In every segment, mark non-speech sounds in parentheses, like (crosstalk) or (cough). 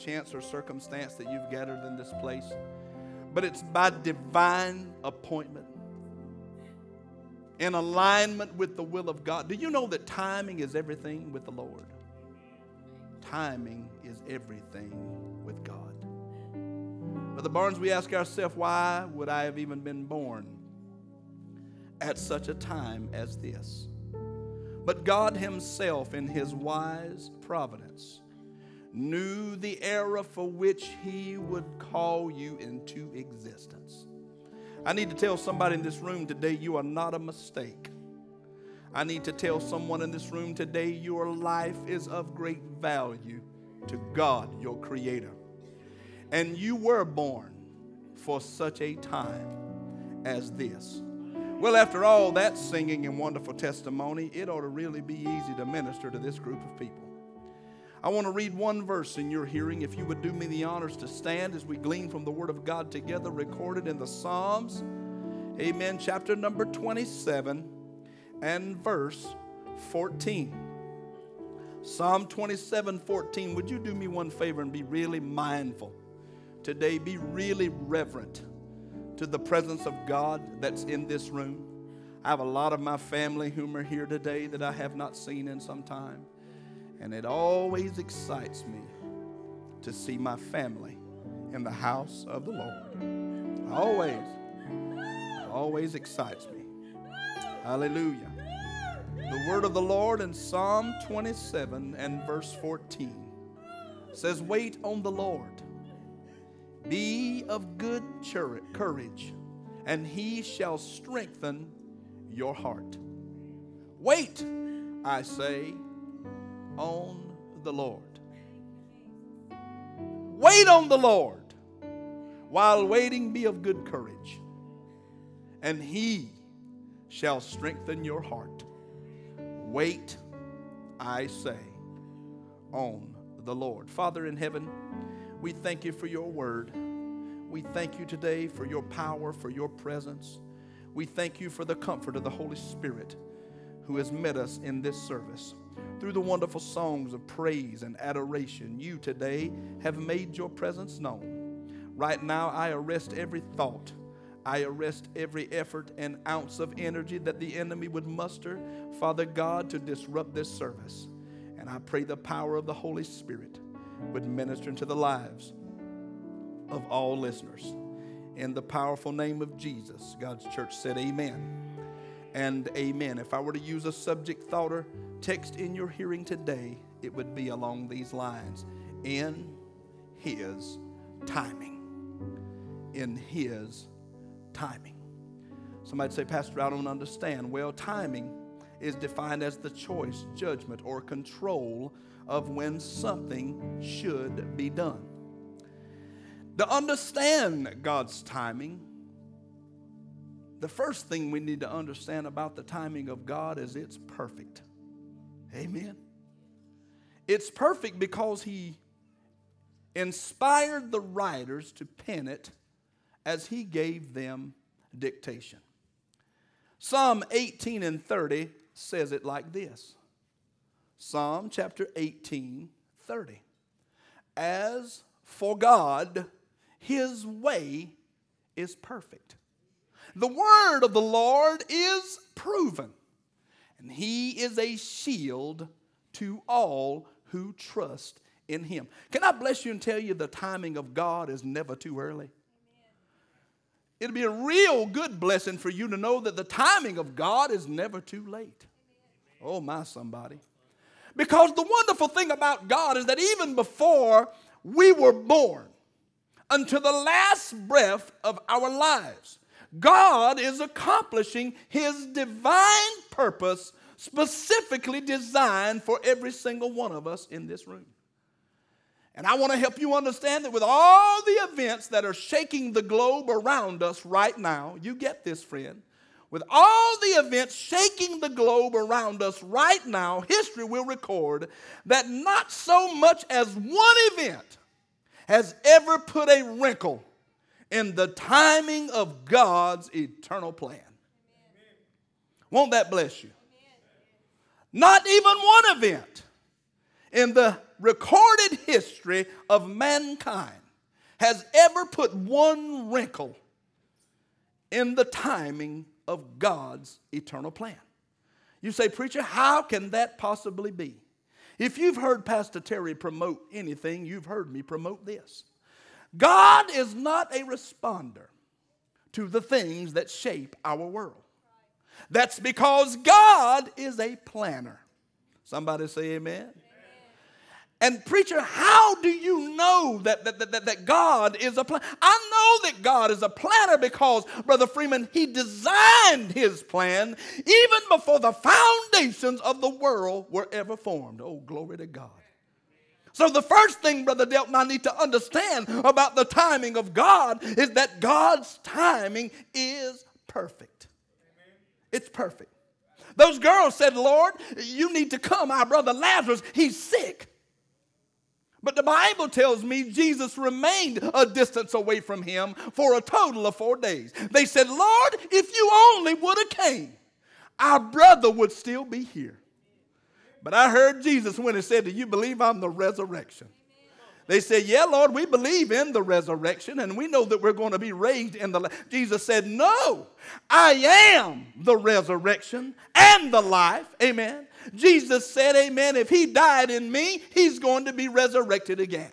chance or circumstance that you've gathered in this place, but it's by divine appointment? In alignment with the will of God. Do you know that timing is everything with the Lord? Timing is everything with God. Brother Barnes, we ask ourselves, why would I have even been born at such a time as this? But God Himself, in His wise providence, knew the era for which He would call you into existence. I need to tell somebody in this room today you are not a mistake. I need to tell someone in this room today your life is of great value to God, your Creator. And you were born for such a time as this. Well, after all that singing and wonderful testimony, it ought to really be easy to minister to this group of people. I want to read one verse in your hearing. If you would do me the honors to stand as we glean from the Word of God together, recorded in the Psalms. Amen. Chapter number 27 and verse 14. Psalm 27 14. Would you do me one favor and be really mindful today? Be really reverent to the presence of God that's in this room. I have a lot of my family whom are here today that I have not seen in some time. And it always excites me to see my family in the house of the Lord. Always, always excites me. Hallelujah. The word of the Lord in Psalm 27 and verse 14 says, Wait on the Lord be of good courage, and he shall strengthen your heart. Wait, I say, on the Lord. Wait on the Lord. While waiting, be of good courage, and he shall strengthen your heart. Wait, I say, on the Lord. Father in heaven, we thank you for your word. We thank you today for your power, for your presence. We thank you for the comfort of the Holy Spirit who has met us in this service. Through the wonderful songs of praise and adoration, you today have made your presence known. Right now, I arrest every thought. I arrest every effort and ounce of energy that the enemy would muster, Father God, to disrupt this service. And I pray the power of the Holy Spirit would minister into the lives of all listeners. In the powerful name of Jesus, God's church said, Amen and amen. If I were to use a subject, thought, or text in your hearing today, it would be along these lines In His timing. In His timing. Somebody say, Pastor, I don't understand. Well, timing is defined as the choice, judgment, or control of when something should be done. To understand God's timing, the first thing we need to understand about the timing of God is it's perfect. Amen. It's perfect because He inspired the writers to pen it as He gave them dictation. Psalm 18 and 30 says it like this Psalm chapter 18, 30. As for God, his way is perfect. The word of the Lord is proven, and he is a shield to all who trust in him. Can I bless you and tell you the timing of God is never too early? It'd be a real good blessing for you to know that the timing of God is never too late. Oh, my, somebody. Because the wonderful thing about God is that even before we were born, until the last breath of our lives, God is accomplishing His divine purpose specifically designed for every single one of us in this room. And I want to help you understand that with all the events that are shaking the globe around us right now, you get this, friend with all the events shaking the globe around us right now, history will record that not so much as one event has ever put a wrinkle in the timing of God's eternal plan. Won't that bless you? Not even one event in the recorded history of mankind has ever put one wrinkle in the timing of God's eternal plan. You say, Preacher, how can that possibly be? If you've heard Pastor Terry promote anything, you've heard me promote this. God is not a responder to the things that shape our world. That's because God is a planner. Somebody say amen. And preacher, how do you know that, that, that, that God is a planner? I know that God is a planner because, Brother Freeman, he designed his plan even before the foundations of the world were ever formed. Oh, glory to God. So, the first thing, Brother Delton, I need to understand about the timing of God is that God's timing is perfect. It's perfect. Those girls said, Lord, you need to come. Our brother Lazarus, he's sick. But the Bible tells me Jesus remained a distance away from him for a total of four days. They said, Lord, if you only would have came, our brother would still be here. But I heard Jesus when he said, Do you believe I'm the resurrection? They said, Yeah, Lord, we believe in the resurrection and we know that we're going to be raised in the. Life. Jesus said, No, I am the resurrection and the life. Amen. Jesus said, Amen. If he died in me, he's going to be resurrected again.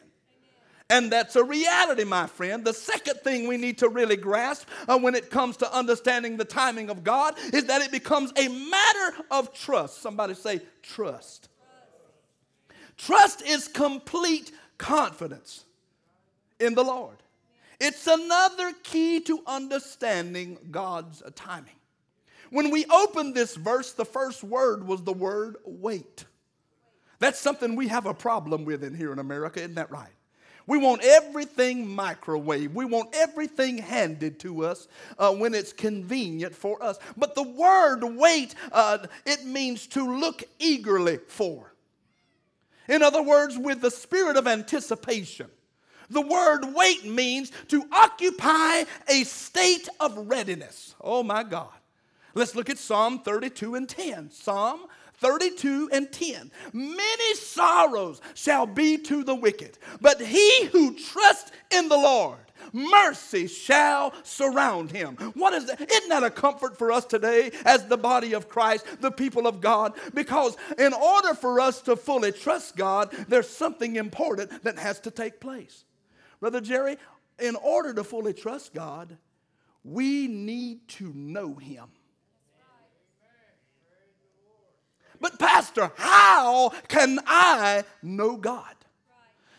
And that's a reality, my friend. The second thing we need to really grasp uh, when it comes to understanding the timing of God is that it becomes a matter of trust. Somebody say, trust. Trust is complete confidence in the Lord. It's another key to understanding God's timing. When we opened this verse, the first word was the word wait. That's something we have a problem with in here in America, isn't that right? We want everything microwave. We want everything handed to us uh, when it's convenient for us. But the word wait, uh, it means to look eagerly for. In other words, with the spirit of anticipation. The word wait means to occupy a state of readiness. Oh my God. Let's look at Psalm 32 and 10. Psalm 32 and 10. Many sorrows shall be to the wicked, but he who trusts in the Lord, mercy shall surround him. What is that? Isn't that a comfort for us today as the body of Christ, the people of God? Because in order for us to fully trust God, there's something important that has to take place. Brother Jerry, in order to fully trust God, we need to know him. But, Pastor, how can I know God?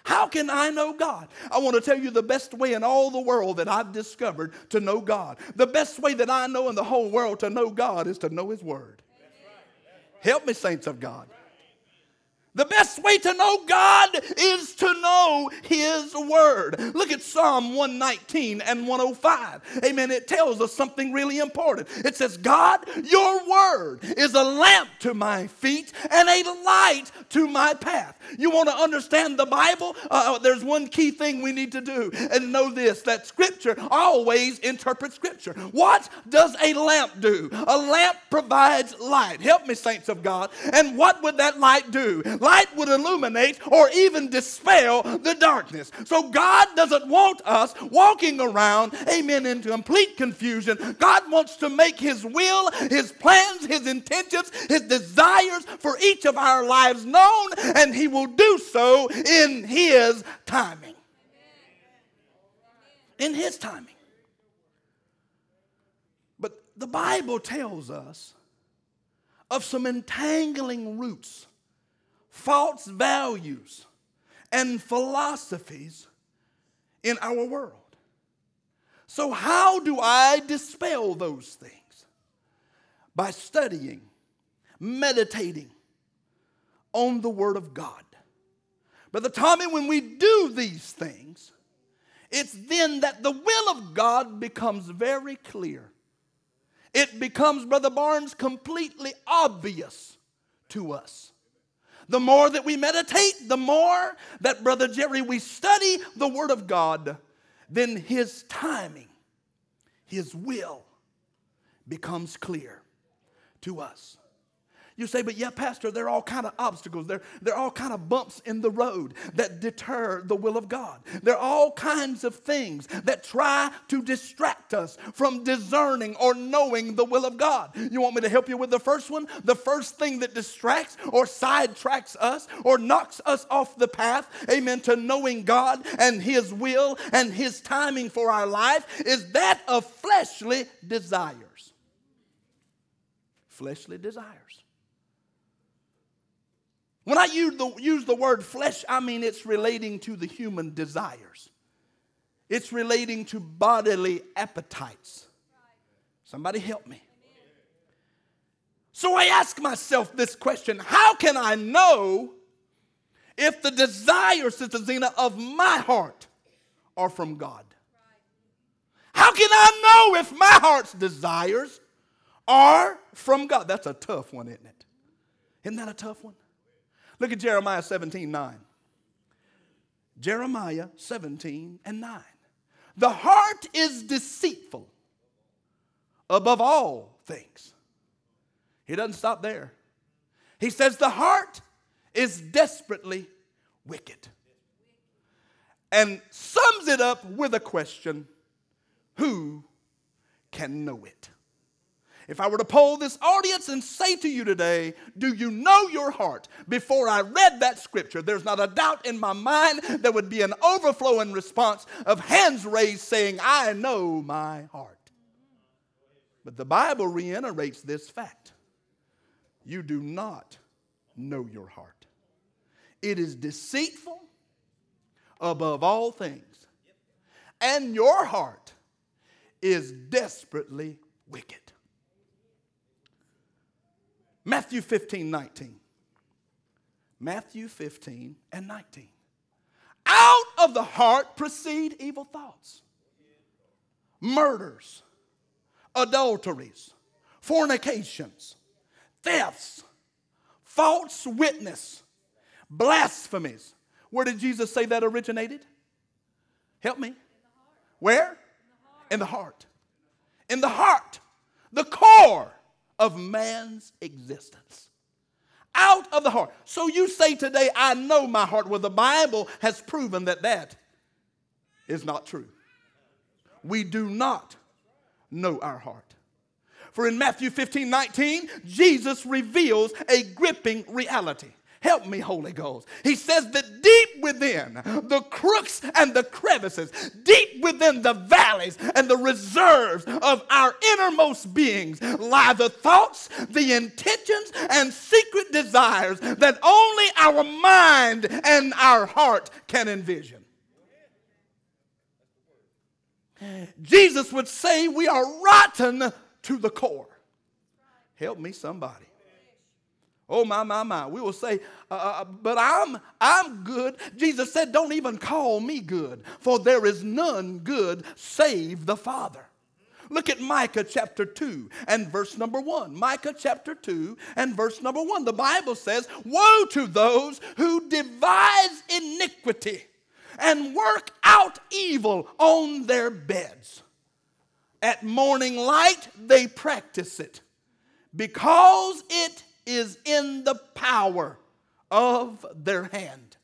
How can I know God? I want to tell you the best way in all the world that I've discovered to know God. The best way that I know in the whole world to know God is to know His Word. Help me, saints of God. The best way to know God is to know His Word. Look at Psalm 119 and 105. Amen. It tells us something really important. It says, God, your Word is a lamp to my feet and a light to my path. You want to understand the Bible? Uh, uh, there's one key thing we need to do and know this that Scripture always interprets Scripture. What does a lamp do? A lamp provides light. Help me, saints of God. And what would that light do? Light would illuminate or even dispel the darkness. So God doesn't want us walking around, amen, in complete confusion. God wants to make His will, His plans, His intentions, His desires for each of our lives known, and He will do so in His timing. In His timing. But the Bible tells us of some entangling roots false values and philosophies in our world. So, how do I dispel those things? By studying, meditating on the Word of God. But the time when we do these things, it's then that the will of God becomes very clear. It becomes, Brother Barnes, completely obvious to us. The more that we meditate, the more that, Brother Jerry, we study the Word of God, then His timing, His will becomes clear to us. You say, but yeah, Pastor, there are all kind of obstacles. There, there are all kind of bumps in the road that deter the will of God. There are all kinds of things that try to distract us from discerning or knowing the will of God. You want me to help you with the first one? The first thing that distracts or sidetracks us or knocks us off the path, amen, to knowing God and His will and His timing for our life is that of fleshly desires. Fleshly desires. When I use the, use the word flesh, I mean it's relating to the human desires. It's relating to bodily appetites. Somebody help me. So I ask myself this question How can I know if the desires, Sister Zena, of my heart are from God? How can I know if my heart's desires are from God? That's a tough one, isn't it? Isn't that a tough one? Look at Jeremiah 17 9. Jeremiah 17 and 9. The heart is deceitful above all things. He doesn't stop there. He says, The heart is desperately wicked. And sums it up with a question Who can know it? If I were to poll this audience and say to you today, Do you know your heart? Before I read that scripture, there's not a doubt in my mind there would be an overflowing response of hands raised saying, I know my heart. But the Bible reiterates this fact you do not know your heart, it is deceitful above all things, and your heart is desperately wicked. Matthew 15, 19. Matthew 15 and 19. Out of the heart proceed evil thoughts, murders, adulteries, fornications, thefts, false witness, blasphemies. Where did Jesus say that originated? Help me. Where? In the heart. In the heart. The core of man's existence. Out of the heart. So you say today, I know my heart. Well, the Bible has proven that that is not true. We do not know our heart. For in Matthew 15 19, Jesus reveals a gripping reality. Help me, Holy Ghost. He says that deep within the crooks and the crevices, deep within the valleys and the reserves of our innermost beings lie the thoughts, the intentions, and secret desires that only our mind and our heart can envision. Jesus would say we are rotten to the core. Help me, somebody. Oh my my my! We will say, uh, uh, uh, "But I'm I'm good." Jesus said, "Don't even call me good, for there is none good save the Father." Look at Micah chapter 2 and verse number 1. Micah chapter 2 and verse number 1. The Bible says, Woe to those who devise iniquity and work out evil on their beds. At morning light, they practice it because it is in the power of their hand.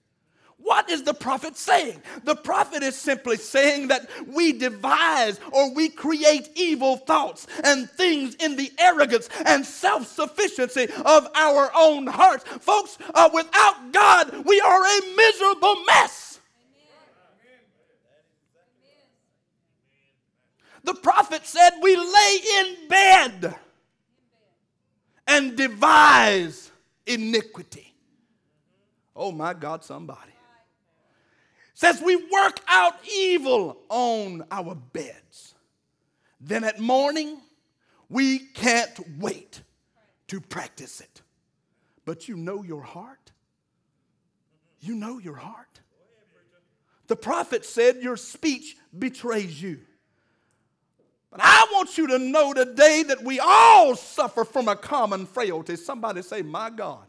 What is the prophet saying? The prophet is simply saying that we devise or we create evil thoughts and things in the arrogance and self sufficiency of our own hearts. Folks, uh, without God, we are a miserable mess. The prophet said, We lay in bed and devise iniquity. Oh my God, somebody. Says we work out evil on our beds. Then at morning, we can't wait to practice it. But you know your heart. You know your heart. The prophet said your speech betrays you. But I want you to know today that we all suffer from a common frailty. Somebody say, My God.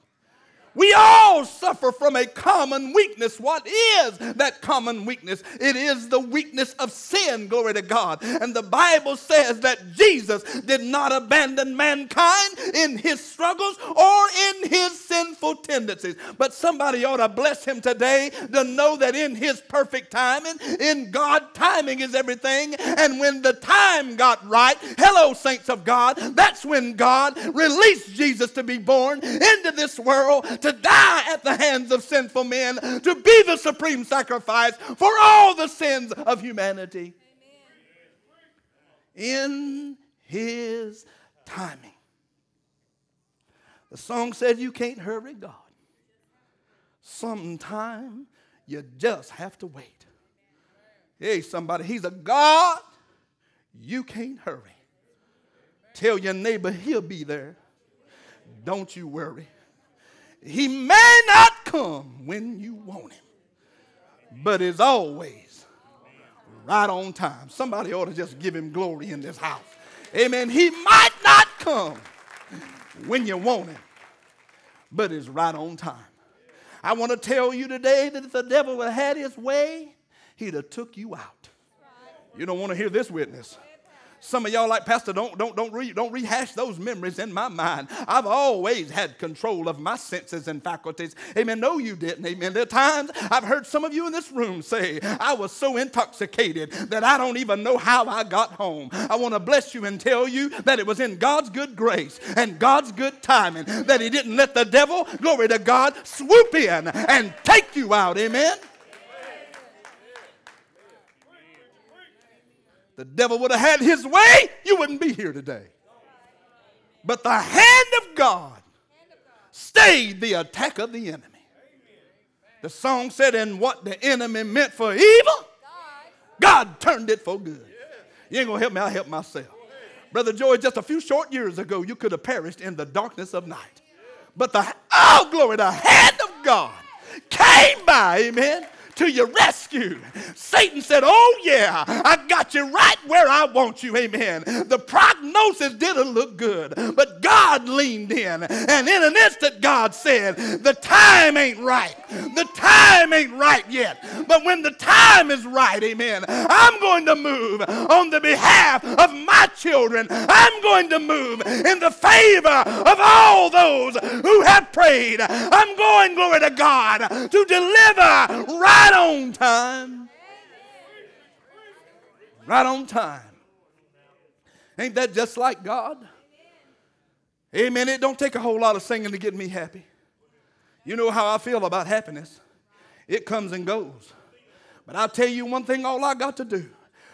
We all suffer from a common weakness. What is that common weakness? It is the weakness of sin, glory to God. And the Bible says that Jesus did not abandon mankind in his struggles or in his sinful tendencies. But somebody ought to bless him today to know that in his perfect timing, in God, timing is everything. And when the time got right, hello, saints of God, that's when God released Jesus to be born into this world to die at the hands of sinful men, to be the supreme sacrifice for all the sins of humanity. In his timing. The song said, You can't hurry God. Sometime you just have to wait. Hey, somebody, he's a God you can't hurry. Tell your neighbor he'll be there. Don't you worry. He may not come when you want him, but is always right on time. Somebody ought to just give him glory in this house. Amen. He might not come when you want him, but is right on time. I want to tell you today that if the devil had had his way, he'd have took you out. You don't want to hear this witness. Some of y'all like, Pastor, don't, don't, don't, re, don't rehash those memories in my mind. I've always had control of my senses and faculties. Amen. No, you didn't. Amen. There are times I've heard some of you in this room say, I was so intoxicated that I don't even know how I got home. I want to bless you and tell you that it was in God's good grace and God's good timing that He didn't let the devil, glory to God, swoop in and take you out. Amen. The devil would have had his way, you wouldn't be here today. But the hand of God stayed the attack of the enemy. The song said, And what the enemy meant for evil, God turned it for good. You ain't gonna help me, I'll help myself. Brother Joy, just a few short years ago, you could have perished in the darkness of night. But the, oh, glory, the hand of God came by, amen, to your rescue. Satan said, Oh, yeah, I got you right where I want you. Amen. The prognosis didn't look good, but God leaned in. And in an instant, God said, The time ain't right. The time ain't right yet. But when the time is right, amen, I'm going to move on the behalf of my children. I'm going to move in the favor of all those who have prayed. I'm going, glory to God, to deliver right right on time. Right on time. Ain't that just like God? Amen. It don't take a whole lot of singing to get me happy. You know how I feel about happiness. It comes and goes. But I'll tell you one thing all I got to do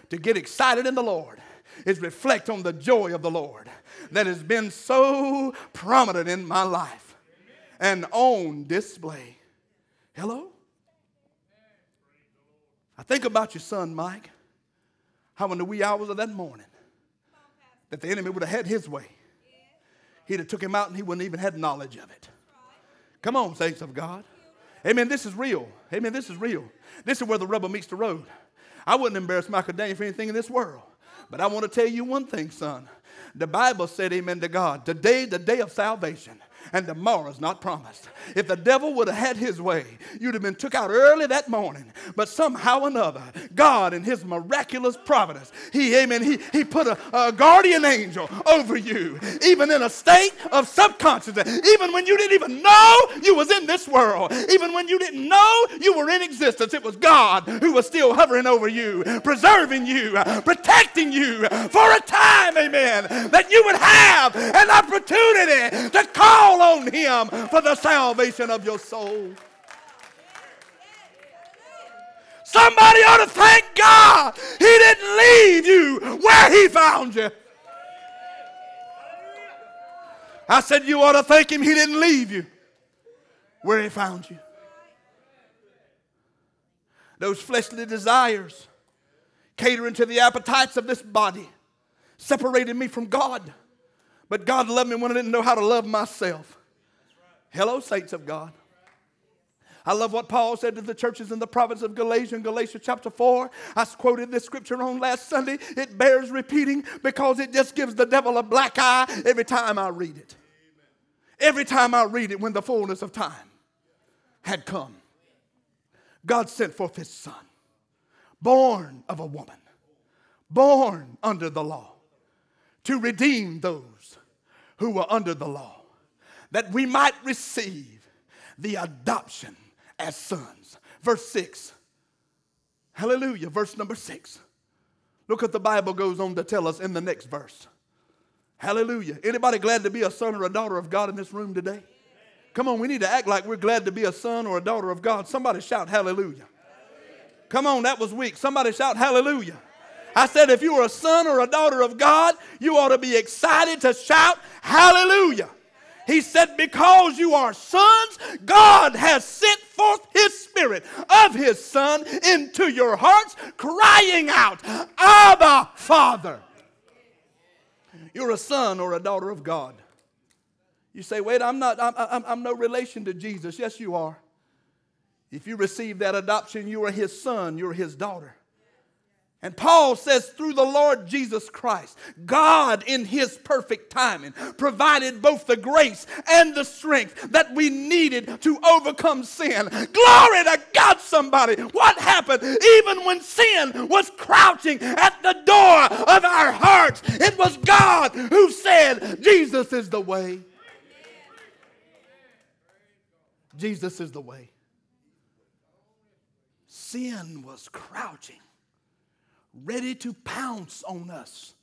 to get excited in the Lord is reflect on the joy of the Lord that has been so prominent in my life and on display. Hello? I think about your son, Mike, how in the wee hours of that morning that the enemy would have had his way. He'd have took him out and he wouldn't even had knowledge of it. Come on, saints of God. Amen. This is real. Amen. This is real. This is where the rubber meets the road. I wouldn't embarrass Michael Daniel for anything in this world. But I want to tell you one thing, son. The Bible said, Amen to God. Today, the day of salvation and tomorrow's not promised. If the devil would have had his way, you'd have been took out early that morning. But somehow or another, God in his miraculous providence, he, amen, he, he put a, a guardian angel over you, even in a state of subconsciousness, even when you didn't even know you was in this world, even when you didn't know you were in existence, it was God who was still hovering over you, preserving you, protecting you for a time, amen, that you would have an opportunity to call on him for the salvation of your soul. Somebody ought to thank God he didn't leave you where he found you. I said, You ought to thank him he didn't leave you where he found you. Those fleshly desires, catering to the appetites of this body, separated me from God. But God loved me when I didn't know how to love myself. Hello, saints of God. I love what Paul said to the churches in the province of Galatia in Galatia chapter 4. I quoted this scripture on last Sunday. It bears repeating because it just gives the devil a black eye every time I read it. Every time I read it when the fullness of time. had come, God sent forth his son, born of a woman, born under the law, to redeem those who were under the law, that we might receive the adoption as sons. Verse 6. Hallelujah. Verse number 6. Look what the Bible goes on to tell us in the next verse. Hallelujah. Anybody glad to be a son or a daughter of God in this room today? Come on, we need to act like we're glad to be a son or a daughter of God. Somebody shout hallelujah. Come on, that was weak. Somebody shout hallelujah. I said, if you are a son or a daughter of God, you ought to be excited to shout hallelujah. He said, because you are sons, God has sent forth his spirit of his son into your hearts, crying out, Abba, Father. You're a son or a daughter of God. You say, wait, I'm not, I'm, I'm, I'm no relation to Jesus. Yes, you are. If you receive that adoption, you are his son, you're his daughter. And Paul says, through the Lord Jesus Christ, God, in His perfect timing, provided both the grace and the strength that we needed to overcome sin. Glory to God, somebody. What happened? Even when sin was crouching at the door of our hearts, it was God who said, Jesus is the way. Jesus is the way. Sin was crouching, ready to pounce on us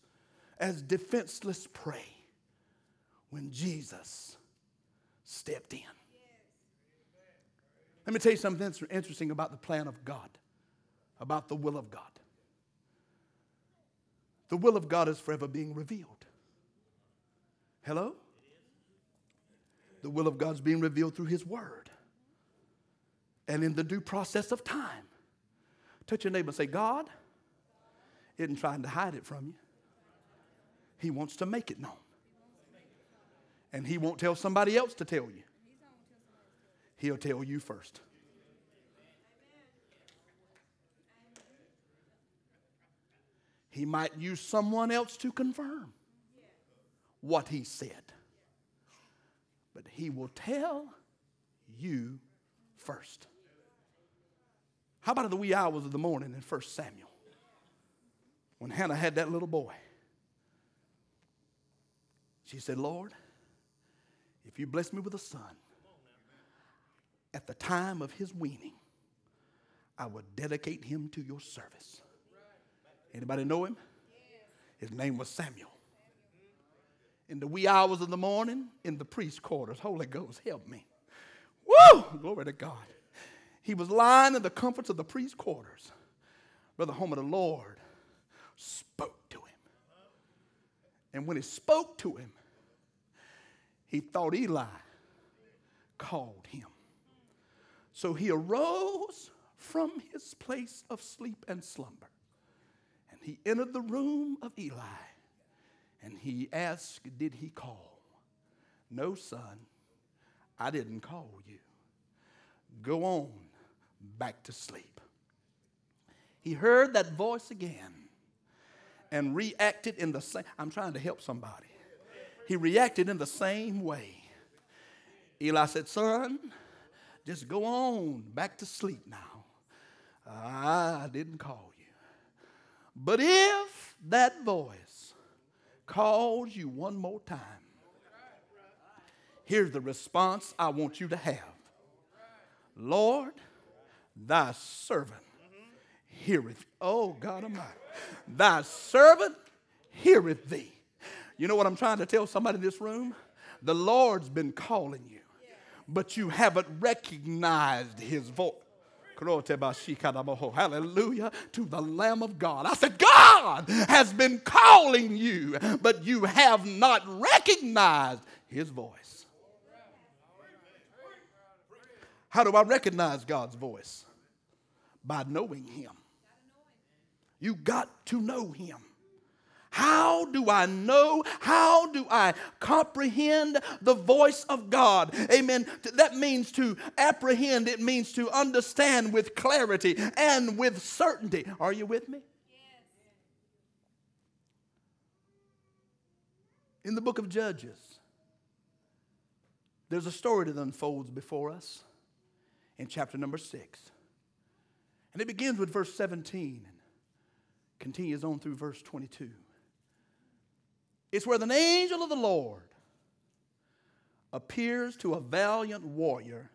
as defenseless prey when Jesus stepped in. Let me tell you something interesting about the plan of God, about the will of God. The will of God is forever being revealed. Hello? The will of God is being revealed through His Word and in the due process of time. Touch your neighbor and say, God isn't trying to hide it from you, He wants to make it known. And He won't tell somebody else to tell you, He'll tell you first. He might use someone else to confirm what He said but he will tell you first. How about the wee hours of the morning in 1 Samuel when Hannah had that little boy? She said, Lord, if you bless me with a son, at the time of his weaning, I will dedicate him to your service. Anybody know him? His name was Samuel in the wee hours of the morning in the priest's quarters. Holy Ghost, help me. Woo! Glory to God. He was lying in the comforts of the priest's quarters. Brother Home of the Lord spoke to him. And when he spoke to him, he thought Eli called him. So he arose from his place of sleep and slumber, and he entered the room of Eli and he asked, Did he call? No, son, I didn't call you. Go on back to sleep. He heard that voice again and reacted in the same I'm trying to help somebody. He reacted in the same way. Eli said, Son, just go on back to sleep now. I didn't call you. But if that voice calls you one more time, here's the response I want you to have Lord, thy servant heareth. Oh, God Almighty. Thy servant heareth thee. You know what I'm trying to tell somebody in this room? The Lord's been calling you, but you haven't recognized his voice. Hallelujah to the Lamb of God. I said, God has been calling you, but you have not recognized his voice. How do I recognize God's voice? By knowing him. You got to know him. How do I know? How do I comprehend the voice of God? Amen. That means to apprehend, it means to understand with clarity and with certainty. Are you with me? In the book of Judges, there's a story that unfolds before us. in chapter number 6. And it begins with verse 17 and continues on through verse 22. It's where the angel of the Lord appears to a valiant warrior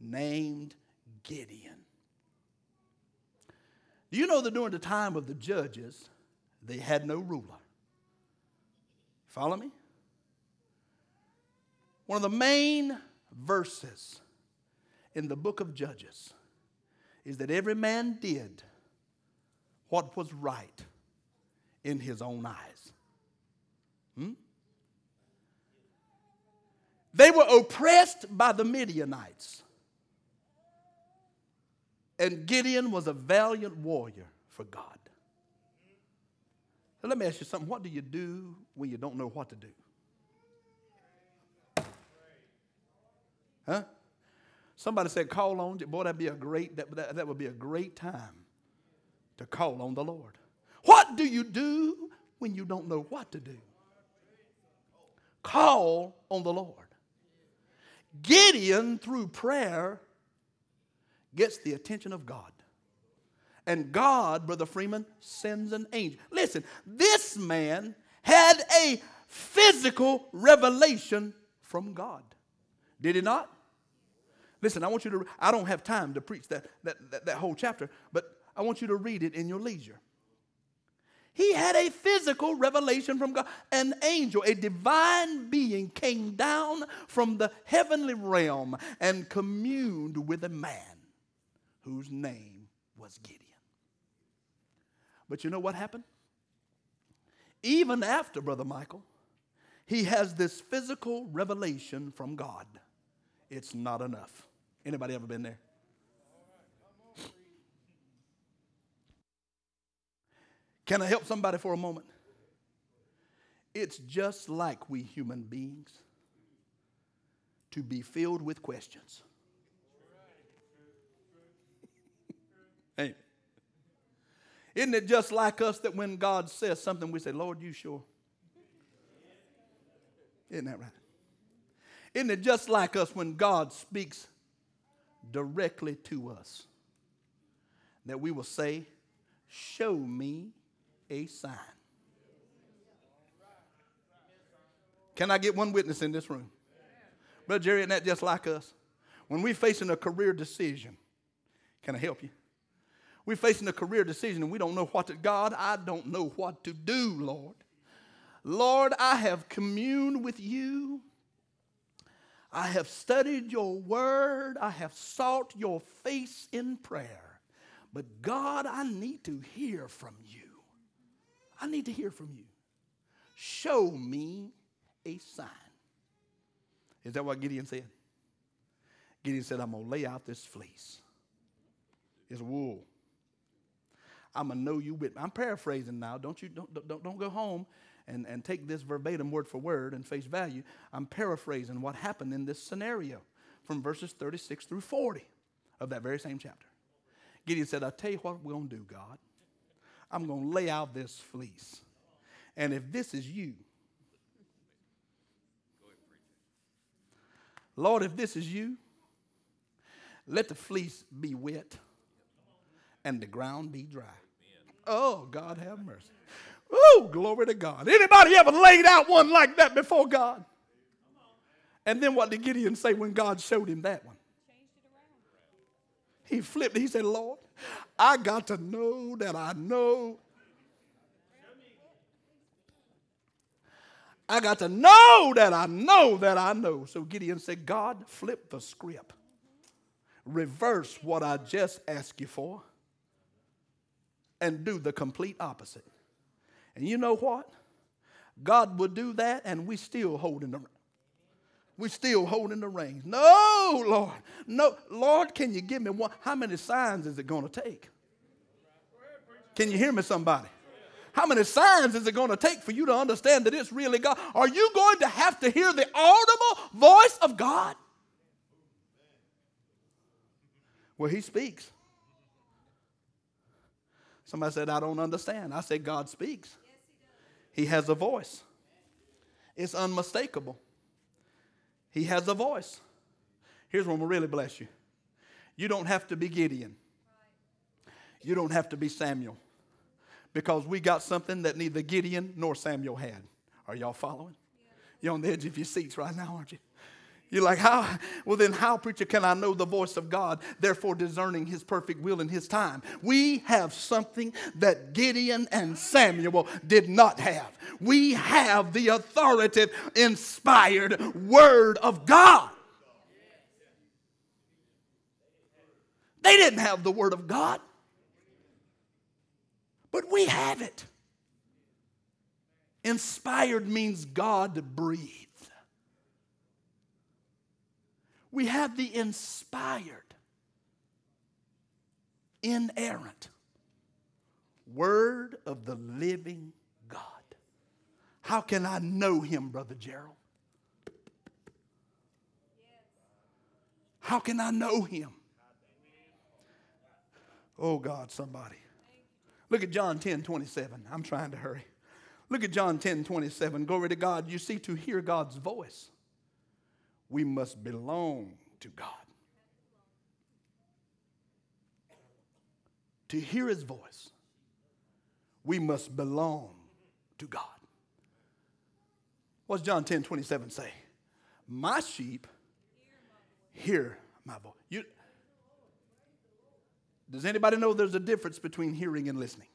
named Gideon. Do you know that during the time of the judges, they had no ruler? Follow me? One of the main verses in the book of Judges is that every man did what was right in his own eyes. Hmm? They were oppressed by the Midianites. And Gideon was a valiant warrior for God. let me ask you something. What do you do when you don't know what to do? Huh? Somebody said, call on, you. boy, that'd be a great, that, that, that would be a great time to call on the Lord. What do you do when you don't know what to do? Call on the Lord. Gideon, through prayer, gets the attention of God. And God, Brother Freeman, sends an angel. Listen, this man had a physical revelation from God. Did he not? Listen, I want you to, I don't have time to preach that, that, that, that whole chapter, but I want you to read it in your leisure. He had a physical revelation from God. An angel, a divine being, came down from the heavenly realm and communed with a man whose name was Gideon. But you know what happened? Even after Brother Michael, he has this physical revelation from God. It's not enough. Anybody ever been there? Can I help somebody for a moment? It's just like we human beings to be filled with questions. (laughs) hey. Isn't it just like us that when God says something, we say, Lord, you sure? Isn't that right? Isn't it just like us when God speaks directly to us that we will say, Show me a sign. Can I get one witness in this room? Brother Jerry, isn't that just like us? When we're facing a career decision, can I help you? We're facing a career decision and we don't know what to, God, I don't know what to do, Lord. Lord, I have communed with you. I have studied your word. I have sought your face in prayer. But God, I need to hear from you. I need to hear from you. Show me a sign. Is that what Gideon said? Gideon said, I'm going to lay out this fleece. It's wool. I'm going to know you with me. I'm paraphrasing now. Don't you don't, don't, don't go home and, and take this verbatim word for word and face value. I'm paraphrasing what happened in this scenario from verses 36 through 40 of that very same chapter. Gideon said, I'll tell you what we're going to do, God. I'm going to lay out this fleece. And if this is you, Lord, if this is you, let the fleece be wet and the ground be dry. Oh, God have mercy. Oh, glory to God. Anybody ever laid out one like that before God? And then what did Gideon say when God showed him that one? He flipped. He said, Lord, I got to know that I know. I got to know that I know that I know. So Gideon said, God, flip the script. Reverse what I just asked you for and do the complete opposite. And you know what? God would do that and we still holding the we still holding the reins. No, Lord. No, Lord, can you give me one? How many signs is it going to take? Can you hear me, somebody? How many signs is it going to take for you to understand that it's really God? Are you going to have to hear the audible voice of God? Where He speaks. Somebody said, I don't understand. I said, God speaks. he has a voice, it's unmistakable. He has a voice. Here's one will really bless you. You don't have to be Gideon. You don't have to be Samuel. Because we got something that neither Gideon nor Samuel had. Are y'all following? You're on the edge of your seats right now, aren't you? You're like, how? Well, then, how, preacher, can I know the voice of God, therefore discerning his perfect will in his time? We have something that Gideon and Samuel did not have. We have the authoritative, inspired word of God. They didn't have the word of God, but we have it. Inspired means God breathed. We have the inspired, inerrant word of the living God. How can I know him, Brother Gerald? How can I know him? Oh God, somebody. Look at John 10 27. I'm trying to hurry. Look at John 10 27. Glory to God. You see, to hear God's voice, we must belong to God. To hear his voice, we must belong to God. What's John 10 27 say? My sheep hear my voice. You, does anybody know there's a difference between hearing and listening?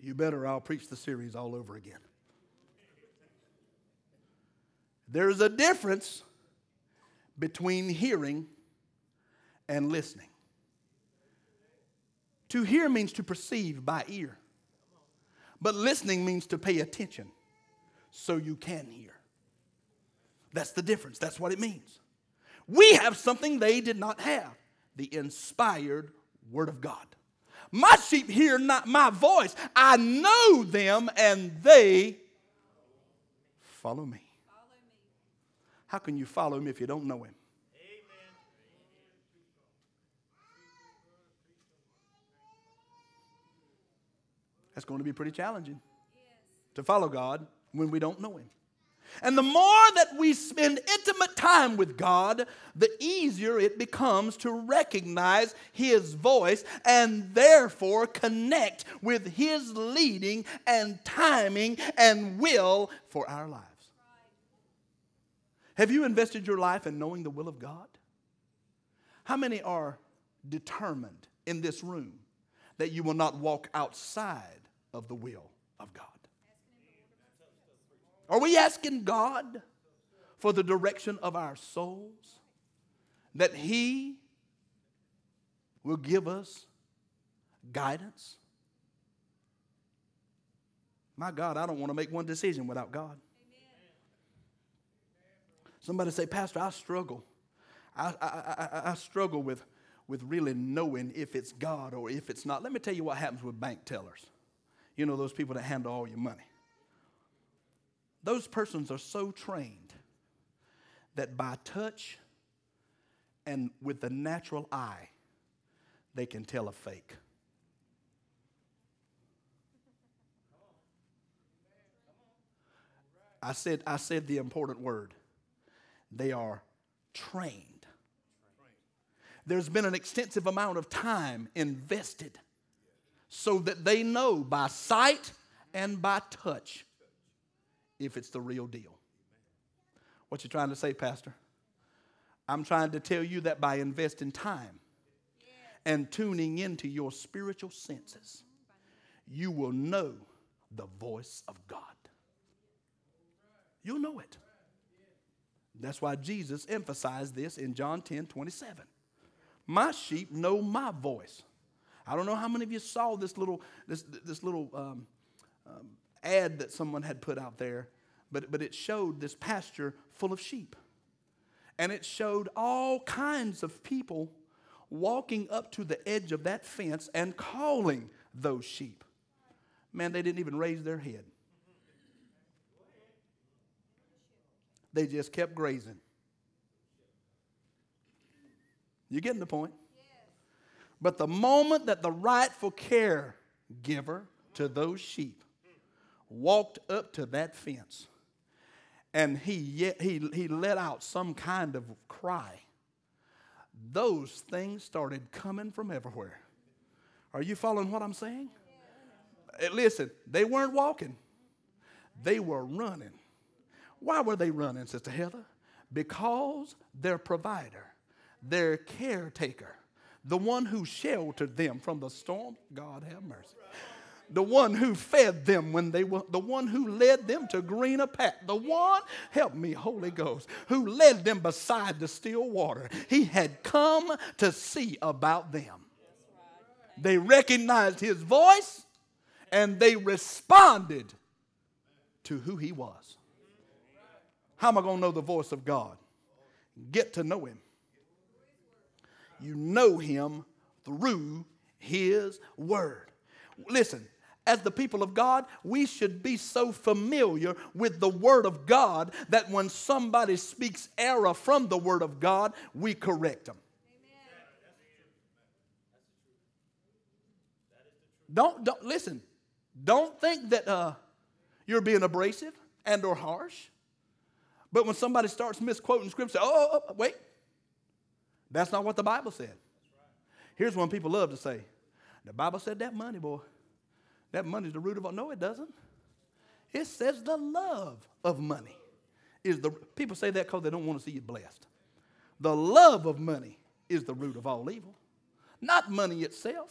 You better, I'll preach the series all over again. There's a difference between hearing and listening. To hear means to perceive by ear, but listening means to pay attention so you can hear. That's the difference. That's what it means. We have something they did not have the inspired Word of God. My sheep hear not my voice. I know them and they follow me. How can you follow him if you don't know him? Amen. That's going to be pretty challenging to follow God when we don't know him. And the more that we spend intimate time with God, the easier it becomes to recognize His voice and therefore connect with His leading and timing and will for our lives. Have you invested your life in knowing the will of God? How many are determined in this room that you will not walk outside of the will of God? Are we asking God for the direction of our souls? That He will give us guidance? My God, I don't want to make one decision without God. Somebody say, Pastor, I struggle. I, I, I, I, struggle with, with really knowing if it's God or if it's not. Let me tell you what happens with bank tellers. You know, those people that handle all your money. Those persons are so trained that by touch and with the natural eye, they can tell a fake. I said, I said the important word. They are trained. There's been an extensive amount of time invested so that they know by sight and by touch if it's the real deal. What you trying to say, Pastor? I'm trying to tell you that by investing time and tuning into your spiritual senses, you will know the voice of God. You'll know it. That's why Jesus emphasized this in John 10 27. My sheep know my voice. I don't know how many of you saw this little, this, this little um, um, ad that someone had put out there, but, but it showed this pasture full of sheep. And it showed all kinds of people walking up to the edge of that fence and calling those sheep. Man, they didn't even raise their head. They just kept grazing. You getting the point? But the moment that the rightful caregiver to those sheep walked up to that fence and he, he, he let out some kind of cry, those things started coming from everywhere. Are you following what I'm saying? Uh, Listen, they weren't walking, they were running. Why were they running, Sister Heather? Because their provider, their caretaker, the one who sheltered them from the storm, God have mercy. The one who fed them when they were, the one who led them to greener path, the one, help me, Holy Ghost, who led them beside the still water. He had come to see about them. They recognized his voice and they responded to who he was. How am I going to know the voice of God? Get to know him. You know him through his word. Listen, as the people of God, we should be so familiar with the Word of God that when somebody speaks error from the Word of God, we correct them. Don't, don't listen. Don't think that uh, you're being abrasive and or harsh. But when somebody starts misquoting scripture, oh, oh, oh, wait, that's not what the Bible said. Here's one people love to say: the Bible said that money, boy. That money's the root of all. No, it doesn't. It says the love of money is the. People say that because they don't want to see you blessed. The love of money is the root of all evil, not money itself.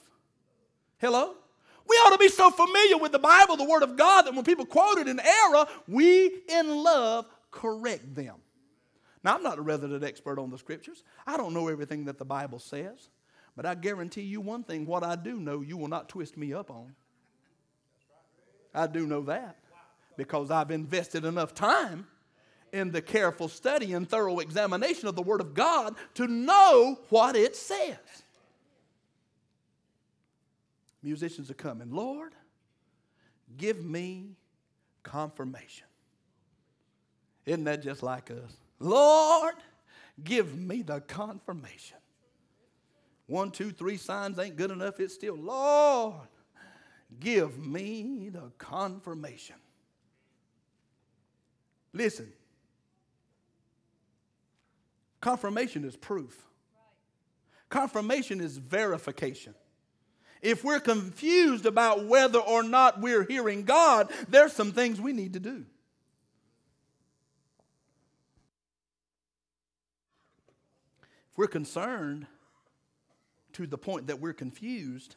Hello? We ought to be so familiar with the Bible, the Word of God, that when people quote it in error, we in love correct them. Now, I'm not a resident expert on the scriptures. I don't know everything that the Bible says. But I guarantee you one thing what I do know, you will not twist me up on. I do know that because I've invested enough time in the careful study and thorough examination of the Word of God to know what it says. Musicians are coming. Lord, give me confirmation. Isn't that just like us? Lord, give me the confirmation. One, two, three signs ain't good enough. It's still, Lord, give me the confirmation. Listen, confirmation is proof, confirmation is verification. If we're confused about whether or not we're hearing God, there's some things we need to do. We're concerned to the point that we're confused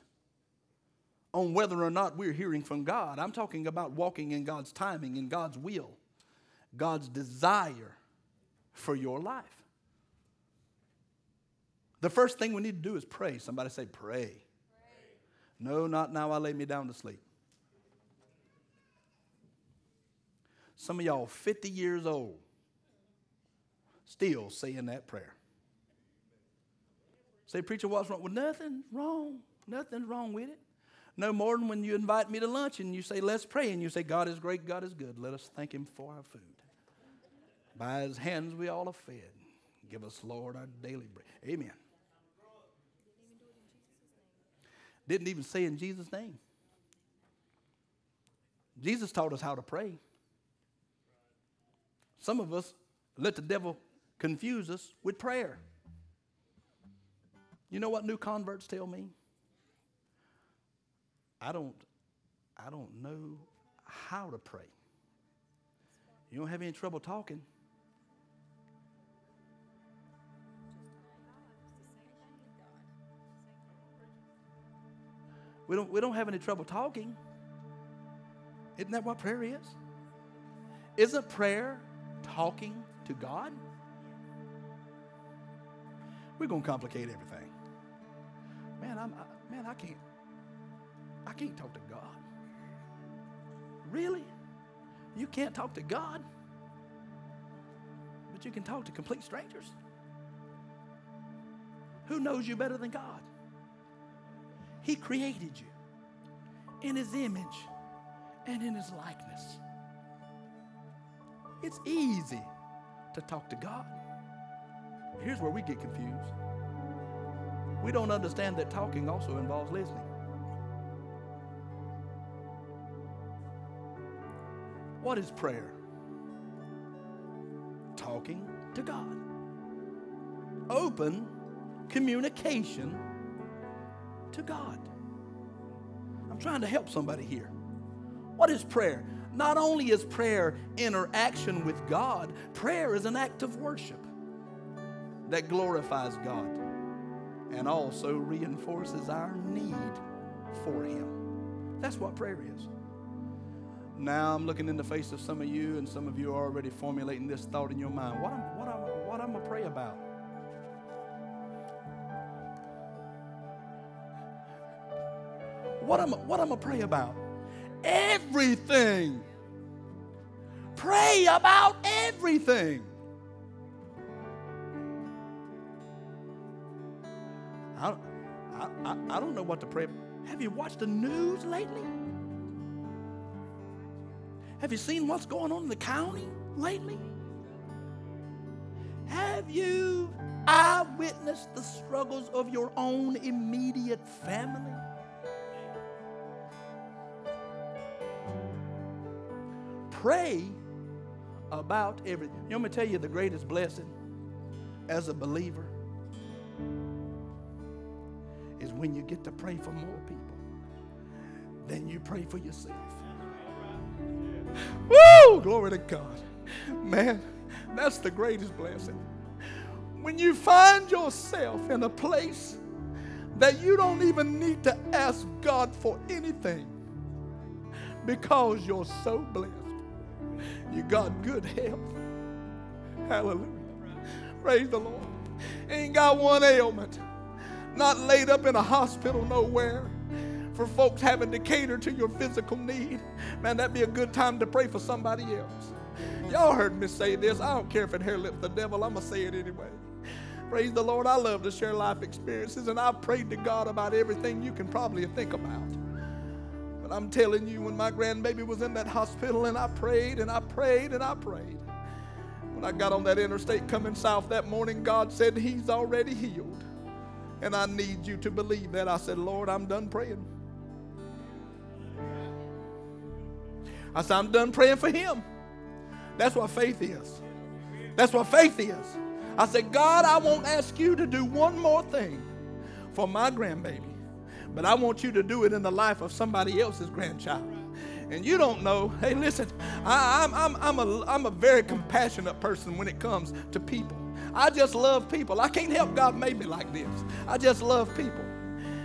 on whether or not we're hearing from God, I'm talking about walking in God's timing, in God's will, God's desire for your life. The first thing we need to do is pray. Somebody say, pray. No, not now. I lay me down to sleep. Some of y'all 50 years old still saying that prayer. Say, preacher, what's wrong? Well, nothing wrong. Nothing's wrong with it. No more than when you invite me to lunch and you say, let's pray, and you say, God is great, God is good. Let us thank Him for our food. By His hands we all are fed. Give us, Lord, our daily bread. Amen. Didn't even say in Jesus' name. Jesus taught us how to pray. Some of us let the devil confuse us with prayer. You know what new converts tell me? I don't I don't know how to pray. You don't have any trouble talking. We don't, we don't have any trouble talking. Isn't that what prayer is? Isn't prayer talking to God? We're going to complicate everything. Man, I'm, I, man, I can't, I can't talk to God. Really? You can't talk to God, but you can talk to complete strangers. Who knows you better than God? He created you in His image and in His likeness. It's easy to talk to God. Here's where we get confused. We don't understand that talking also involves listening. What is prayer? Talking to God. Open communication to God. I'm trying to help somebody here. What is prayer? Not only is prayer interaction with God, prayer is an act of worship that glorifies God and also reinforces our need for Him. That's what prayer is. Now I'm looking in the face of some of you, and some of you are already formulating this thought in your mind. What I'm, what I'm, what I'm I pray about? What I'm, what I'm I pray about? Everything. Pray about everything. I, I don't know what to pray. Have you watched the news lately? Have you seen what's going on in the county lately? Have you eyewitnessed the struggles of your own immediate family? Pray about everything. You want me to tell you the greatest blessing as a believer is when you get to pray for more people than you pray for yourself. Woo! Glory to God. Man, that's the greatest blessing. When you find yourself in a place that you don't even need to ask God for anything because you're so blessed. You got good health. Hallelujah. Praise the Lord. Ain't got one ailment. Not laid up in a hospital nowhere for folks having to cater to your physical need. Man, that'd be a good time to pray for somebody else. Y'all heard me say this. I don't care if it hair lips the devil, I'm going to say it anyway. Praise the Lord. I love to share life experiences, and I've prayed to God about everything you can probably think about. But I'm telling you, when my grandbaby was in that hospital, and I prayed and I prayed and I prayed. When I got on that interstate coming south that morning, God said, He's already healed. And I need you to believe that. I said, Lord, I'm done praying. I said, I'm done praying for him. That's what faith is. That's what faith is. I said, God, I won't ask you to do one more thing for my grandbaby, but I want you to do it in the life of somebody else's grandchild. And you don't know, hey, listen, I, am I'm, I'm, a, I'm a very compassionate person when it comes to people. I just love people. I can't help God made me like this. I just love people.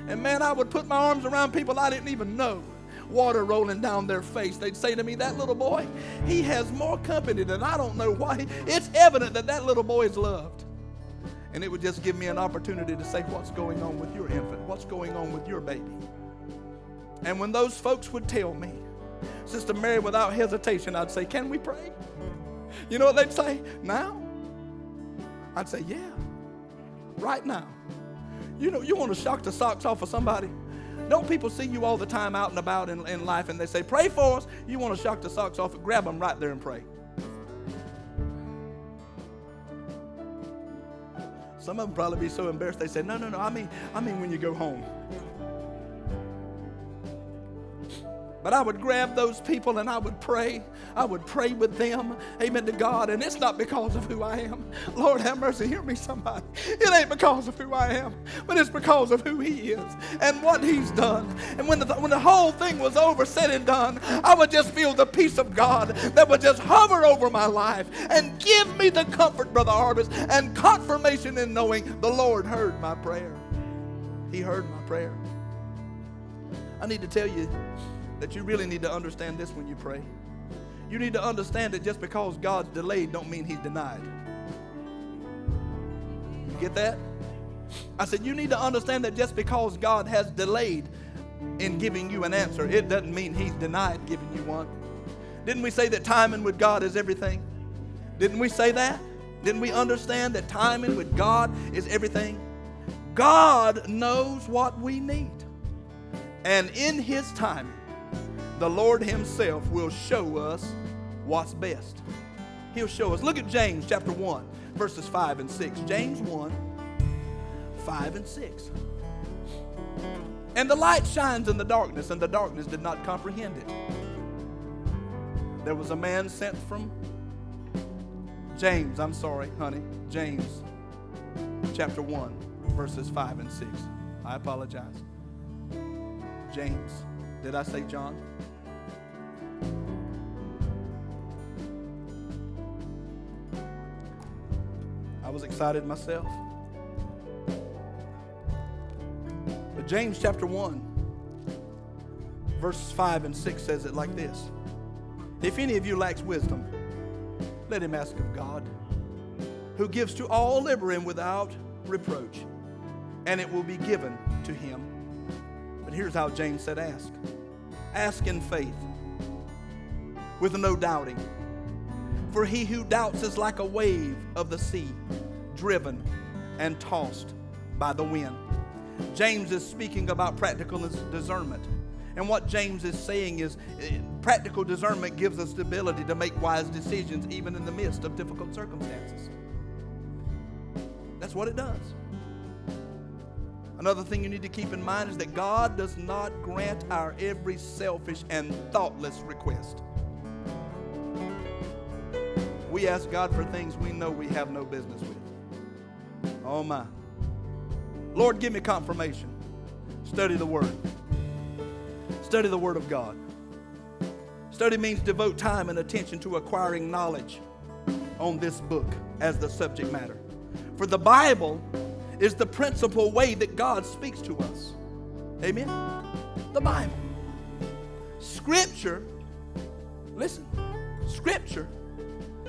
And man, I would put my arms around people I didn't even know water rolling down their face. They'd say to me, That little boy, he has more company than I don't know why. It's evident that that little boy is loved. And it would just give me an opportunity to say, What's going on with your infant? What's going on with your baby? And when those folks would tell me, Sister Mary, without hesitation, I'd say, Can we pray? You know what they'd say? Now? I'd say, Yeah, right now. You know, you want to shock the socks off of somebody? Don't people see you all the time out and about in, in life and they say, Pray for us? You want to shock the socks off, grab them right there and pray. Some of them probably be so embarrassed they say, No, no, no, I mean, I mean when you go home. But I would grab those people and I would pray. I would pray with them. Amen to God. And it's not because of who I am. Lord have mercy. Hear me, somebody. It ain't because of who I am, but it's because of who He is and what He's done. And when the, when the whole thing was over, said and done, I would just feel the peace of God that would just hover over my life and give me the comfort, Brother Harvest, and confirmation in knowing the Lord heard my prayer. He heard my prayer. I need to tell you that you really need to understand this when you pray. You need to understand that just because God's delayed don't mean he's denied. You get that? I said you need to understand that just because God has delayed in giving you an answer, it doesn't mean he's denied giving you one. Didn't we say that timing with God is everything? Didn't we say that? Didn't we understand that timing with God is everything? God knows what we need. And in his timing, the Lord Himself will show us what's best. He'll show us. Look at James chapter 1, verses 5 and 6. James 1, 5 and 6. And the light shines in the darkness, and the darkness did not comprehend it. There was a man sent from James, I'm sorry, honey, James chapter 1, verses 5 and 6. I apologize. James. Did I say John? I was excited myself. But James chapter 1, verses 5 and 6 says it like this If any of you lacks wisdom, let him ask of God, who gives to all liberally and without reproach, and it will be given to him. Here's how James said ask ask in faith, with no doubting. For he who doubts is like a wave of the sea, driven and tossed by the wind. James is speaking about practical discernment. And what James is saying is eh, practical discernment gives us the ability to make wise decisions even in the midst of difficult circumstances. That's what it does. Another thing you need to keep in mind is that God does not grant our every selfish and thoughtless request. We ask God for things we know we have no business with. Oh my. Lord, give me confirmation. Study the Word. Study the Word of God. Study means devote time and attention to acquiring knowledge on this book as the subject matter. For the Bible is the principal way that God speaks to us. Amen? The Bible. Scripture, listen, Scripture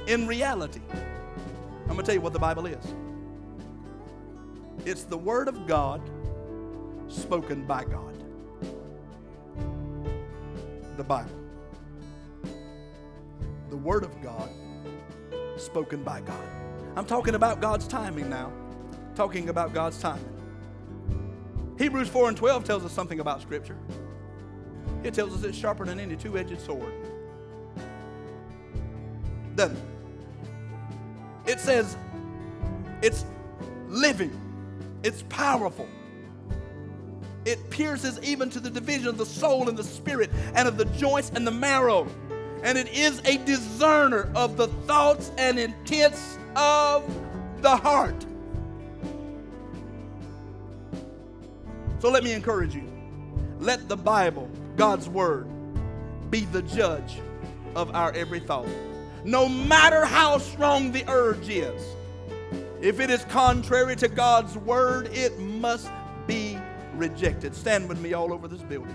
in reality. I'm going to tell you what the Bible is it's the Word of God spoken by God the Bible. The Word of God spoken by God. I'm talking about God's timing now. Talking about God's timing. Hebrews 4 and 12 tells us something about Scripture. It tells us it's sharper than any two edged sword. It? It says it's living, it's powerful, it pierces even to the division of the soul and the spirit and of the joints and the marrow. And it is a discerner of the thoughts and intents of the heart. So let me encourage you. Let the Bible, God's Word, be the judge of our every thought. No matter how strong the urge is, if it is contrary to God's Word, it must be rejected. Stand with me all over this building.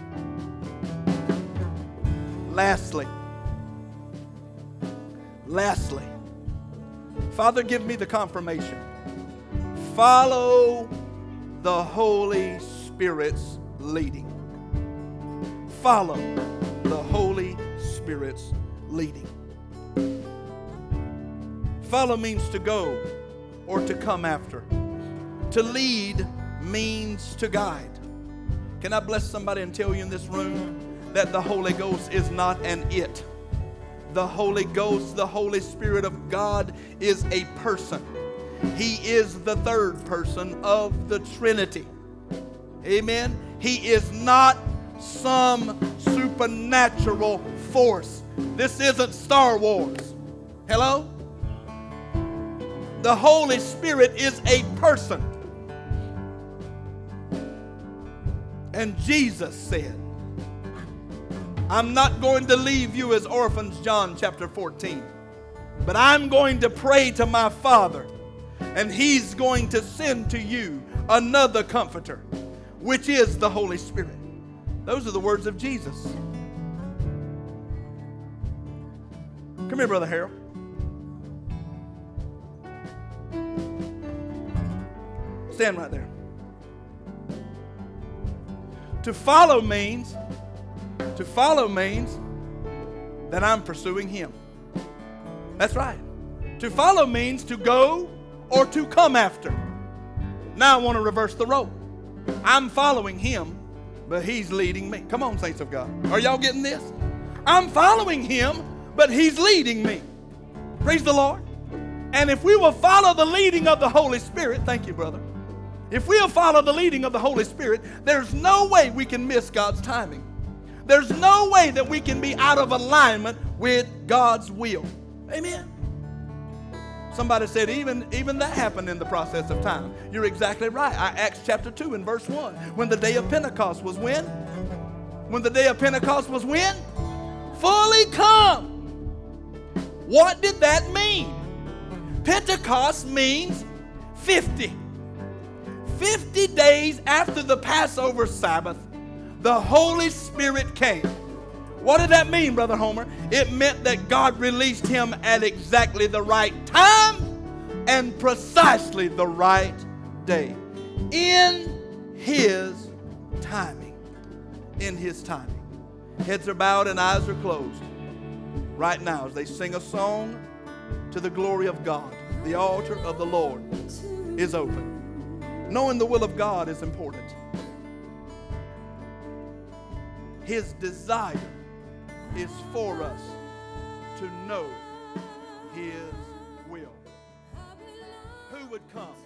Lastly, lastly, Father, give me the confirmation. Follow the Holy Spirit's leading. Follow the Holy Spirit's leading. Follow means to go or to come after. To lead means to guide. Can I bless somebody and tell you in this room that the Holy Ghost is not an it? The Holy Ghost, the Holy Spirit of God, is a person. He is the third person of the Trinity. Amen. He is not some supernatural force. This isn't Star Wars. Hello? The Holy Spirit is a person. And Jesus said, I'm not going to leave you as orphans, John chapter 14, but I'm going to pray to my Father, and He's going to send to you another comforter, which is the Holy Spirit. Those are the words of Jesus. Come here, Brother Harold. Stand right there. To follow means, to follow means that I'm pursuing Him. That's right. To follow means to go or to come after. Now I want to reverse the role. I'm following Him, but He's leading me. Come on, saints of God. Are y'all getting this? I'm following Him, but He's leading me. Praise the Lord. And if we will follow the leading of the Holy Spirit, thank you, brother. If we'll follow the leading of the Holy Spirit, there's no way we can miss God's timing. There's no way that we can be out of alignment with God's will. Amen. Somebody said even, even that happened in the process of time. You're exactly right. Acts chapter 2 and verse 1. When the day of Pentecost was when? When the day of Pentecost was when? Fully come. What did that mean? Pentecost means 50. 50 days after the Passover Sabbath, the Holy Spirit came. What did that mean, Brother Homer? It meant that God released him at exactly the right time and precisely the right day. In his timing. In his timing. Heads are bowed and eyes are closed. Right now, as they sing a song to the glory of God, the altar of the Lord is open. Knowing the will of God is important. His desire is for us to know His will. Who would come?